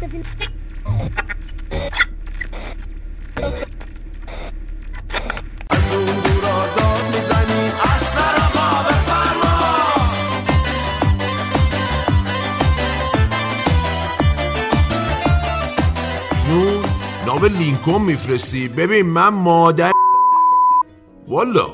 ناو لینکن میفرستی؟ ببین من مادر والا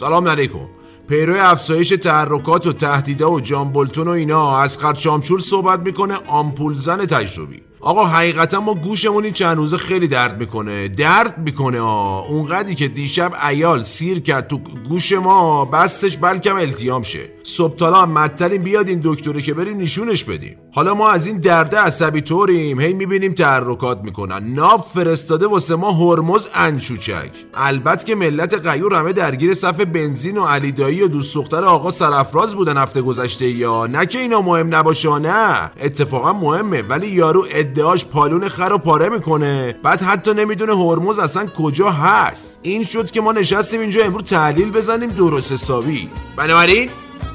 سلام علیکم. پیرو افزایش تحرکات و تهدیدا و جان بولتون و اینا. از شامچور صحبت می‌کنه آمپول زن تجربی. آقا حقیقتا ما گوشمون این چند روزه خیلی درد می‌کنه. درد می‌کنه آه. اونقدری که دیشب ایال سیر کرد تو گوش ما بستش بلکم التیام شه. صبح تالا هم بیاد این دکتره که بریم نشونش بدیم. حالا ما از این درده عصبی طوریم هی می‌بینیم تحرکات می‌کنن. ناف فرستاده واسه ما هرمز انچوچک. البته که ملت غیور همه درگیر صف بنزین و علیدایی و دوست دختر آقا سرافراز بودن هفته گذشته یا. نه که اینا مهم نباشه نه. اتفاقا مهمه. ولی یارو ادعاش پالون خر و پاره می‌کنه. بعد حتی نمی‌دونه هرمز اصلا کجا هست. این شد که ما نشستیم اینجا امروز تحلیل بزنیم درست حسابی. بنابراین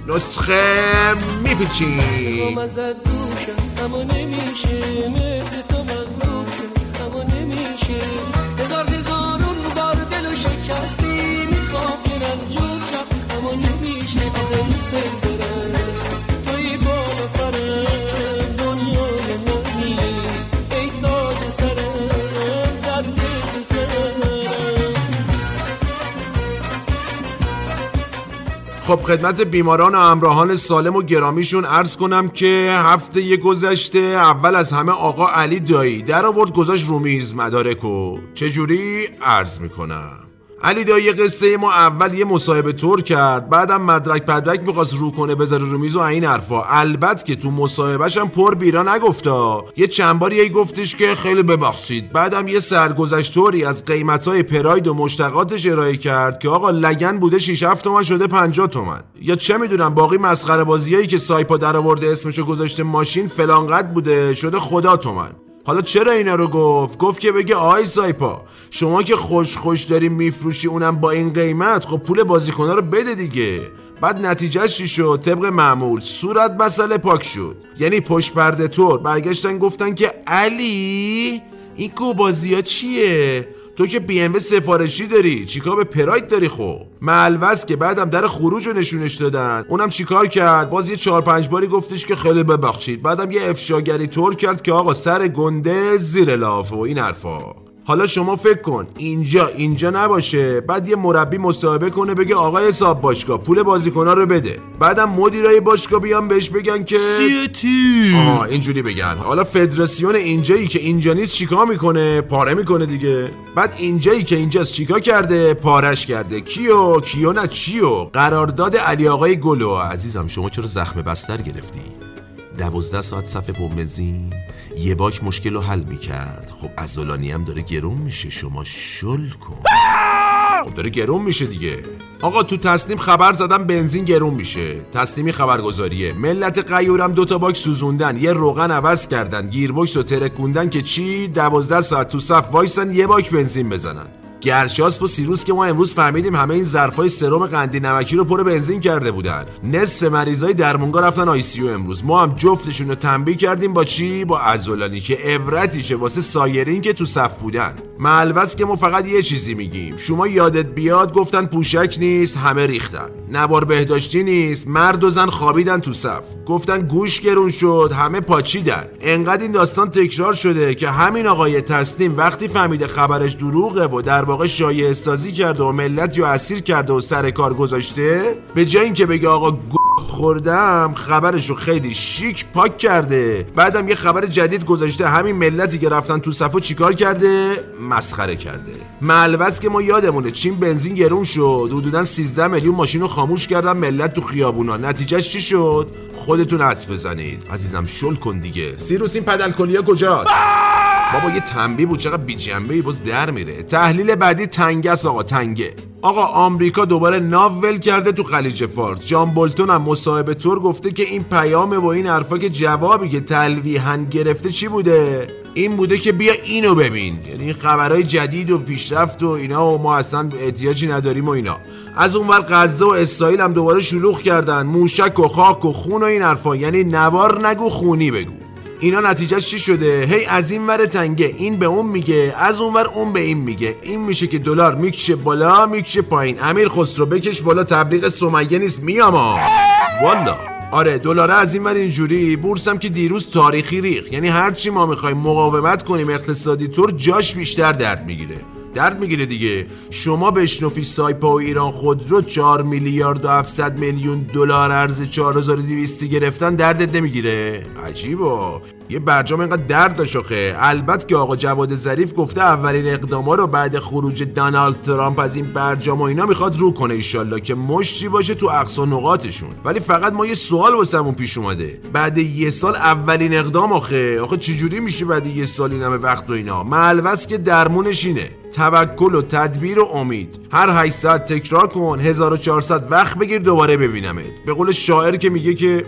نسخه میپیچیم. خب خدمت بیماران و امراهان سالم و گرامیشون عرض کنم که هفته یه گذشته اول از همه آقا علی دایی در آورد گذاشت رومیز مدارکو. چجوری؟ عرض می‌کنم. علی دایی قصه ما اول یه مصاحبه تور کرد بعدم مدرک پدرک می‌خواست رو کنه بذاره رو میز و این حرفا. البته که تو مصاحبهش هم پر بیرا نگفتا. یه چند باری یه گفتش که خیلی ببخشید. بعدم یه سرگذشتوری از قیمتهای پراید و مشتقاتش ارائه کرد که آقا لگن بوده 6 7 تومن شده 50 تومن. یا چه می‌دونم باقی مسخره بازیایی که سایپا در آورده اسمشو گذاشته ماشین فلان بوده شده خدا تومن. حالا چرا اینا رو گفت؟ گفت که بگه آی سایپا شما که خوش خوش داری میفروشی اونم با این قیمت خب پول بازیکنها رو بده دیگه. بعد نتیجهش چی شد؟ طبق معمول صورت مسئله پاک شد. یعنی پشت پرده طور برگشتن گفتن که علی این کوبازی ها چیه؟ تو که بی ام سفارشی داری چیکار به پراید داری خب؟ ملوز که بعدم در خروج رو نشونش دادن. اونم چیکار کرد؟ باز یه چهار پنج باری گفتش که خیلی ببخشید. بعدم یه افشاگری طور کرد که آقا سر گنده زیر لافه و این حرفا. حالا شما فکر کن. اینجا اینجا نباشه. بعد یه مربی مصاحبه کنه بگه آقای حساب باشگاه پول بازیکن‌ها رو بده. بعدم مدیرای باشگاه بیان بهش بگن که سیتی. آه اینجوری بگن. حالا فدراسیون اینجایی که اینجا نیست چیکار می‌کنه؟ پاره می‌کنه دیگه. بعد اینجایی که اینجاست چیکار کرده؟ پارش کرده. کیو؟ کیو نه چیو؟ قرارداد علی آقای گلو. عزیزم شما چرا زخم بستر گرفتی؟ دوازده ساعت صف بومزین یه باک مشکل رو حل می‌کرد. خب ازولانی هم داره گرون میشه. شما شل کن. خب داره گرون میشه دیگه. آقا تو تسنیم خبر زدن بنزین گرون میشه. تسنیم یه خبرگزاریه. ملت غیورم دوتا باک سوزوندن. یه روغن عوض کردن. گیربکس رو ترکوندن که چی؟ دوازده ساعت تو صف وایسن یه باک بنزین بزنن. گرشاسپ و سیروس که ما امروز فهمیدیم همه این ظرفای سرم قندی نمکی رو پر بنزین کرده بودن. نصف مریضای درمونگاه رفتن ICU امروز. ما هم جفتشون رو تنبیه کردیم با چی؟ با ازولانی که عبرتی شه واسه سایرین که تو صف بودن. ملوز که ما فقط یه چیزی میگیم. شما یادت بیاد گفتن پوشک نیست همه ریختن. نوار بهداشتی نیست مرد و زن خوابیدن تو صف. گفتن گوش گرون شد همه پاچیدن. انقدر این داستان تکرار شده که همین آقای تسلیم وقتی فهمیده خبرش دروغه و در واقع شایعه سازی کرده و ملت رو اسیر کرده و سر کار گذاشته به جای اینکه بگه آقا خوردم خبرشو خیلی شیک پاک کرده. بعدم یه خبر جدید گذاشته همین ملتی که رفتن تو صفو چیکار کرده؟ مسخره کرده. ملوز که ما یادمونه چین بنزین گرون شد حدودا 13 میلیون ماشین رو خاموش کردن ملت تو خیابونا. نتیجهش چی شد؟ خودتون حدس بزنید. عزیزم شل کن دیگه. سیروس این پدل کلیا کجاست بابا یه تنبیه بود چقدر بی جنبه باز در میره. تحلیل بعدی تنگس آقا تنگه. آقا آمریکا دوباره ناو کرده تو خلیج فارس. جان بولتون هم مصاحبه تور گفته که این پیامه و این حرفا که جوابی که تلویحا گرفته چی بوده؟ این بوده که بیا اینو ببین. یعنی خبرهای جدید و پیشرفت و اینا و ما اصلا احتیاجی نداریم و اینا. از اونور غزه و اسرائیل هم دوباره شلوغ کردن. موشک و خاک و خون و این حرفا. یعنی نوار نگو خونی بگو. اینا نتیجهش چی شده؟ هی از این ور تنگه. این به اون میگه از اون ور اون به این میگه. این میشه که دلار می‌کشه بالا می‌کشه پایین. امیر خسرو بکش بالا تبلیغ سمیه نیست. میاما والا. آره دلاره از این ور اینجوری. بورسم که دیروز تاریخی ریخ یعنی هرچی ما می‌خوایم مقاومت کنیم اقتصادی طور جاش بیشتر درد می‌گیره. درد می‌گیره دیگه. شما بشنفی سایپا و ایران خودرو 4 میلیارد و 700 میلیون دلار ارز 4200 گرفتن دردت نمی‌گیره. عجیبا یه برجام اینقدر درد داشت آخه. البته که آقا جواد ظریف گفته اولین اقداما رو بعد خروج دونالد ترامپ از این برجام و اینا می‌خواد رو کنه ایشالله که مشتی باشه تو اقصا نقاطشون. ولی فقط ما یه سوال واسمون پیش اومده. بعد یه سال اولین اقدام آخه. آخه چجوری میشه بعد یه سال این همه وقت و اینا؟ ملوس که درمونش اینه. توکل و تدبیر و امید. هر 8 ساعت تکرار کن 1400 وقت بگیر دوباره ببینمت. به قول شاعر که میگه که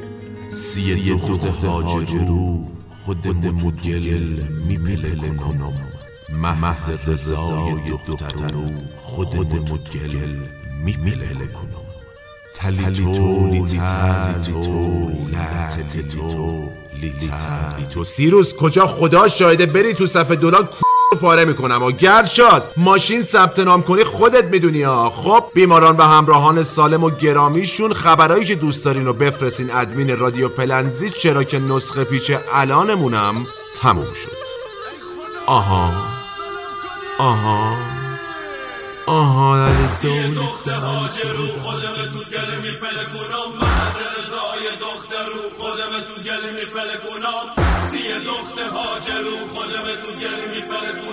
سی دخت هاجرو. خودمو تو گل میپله کنم. محض رضای دخترو خودمو تو گل میپله کنم. تلی تو لیتلی تو لتلی تو لیتلی تو سیروس کجا؟ خدا شاهده بری تو صفحه دلار پاره می‌کنم و گرشاز ماشین ثبت نام کنی خودت می‌دونی ها. خب بیماران و همراهان سالم و گرامیشون خبرهایی که دوست دارین رو بفرستین ادمین رادیو پلنزی چرا که نسخه پیچ الانمونم تموم شد. آها. آها. در دختر هاجرو خودم تو گل میپله کنم محض رضای دختر رو خودم تو گل میپله کنم سی دختر هاجرو خودم تو گل میپله کنم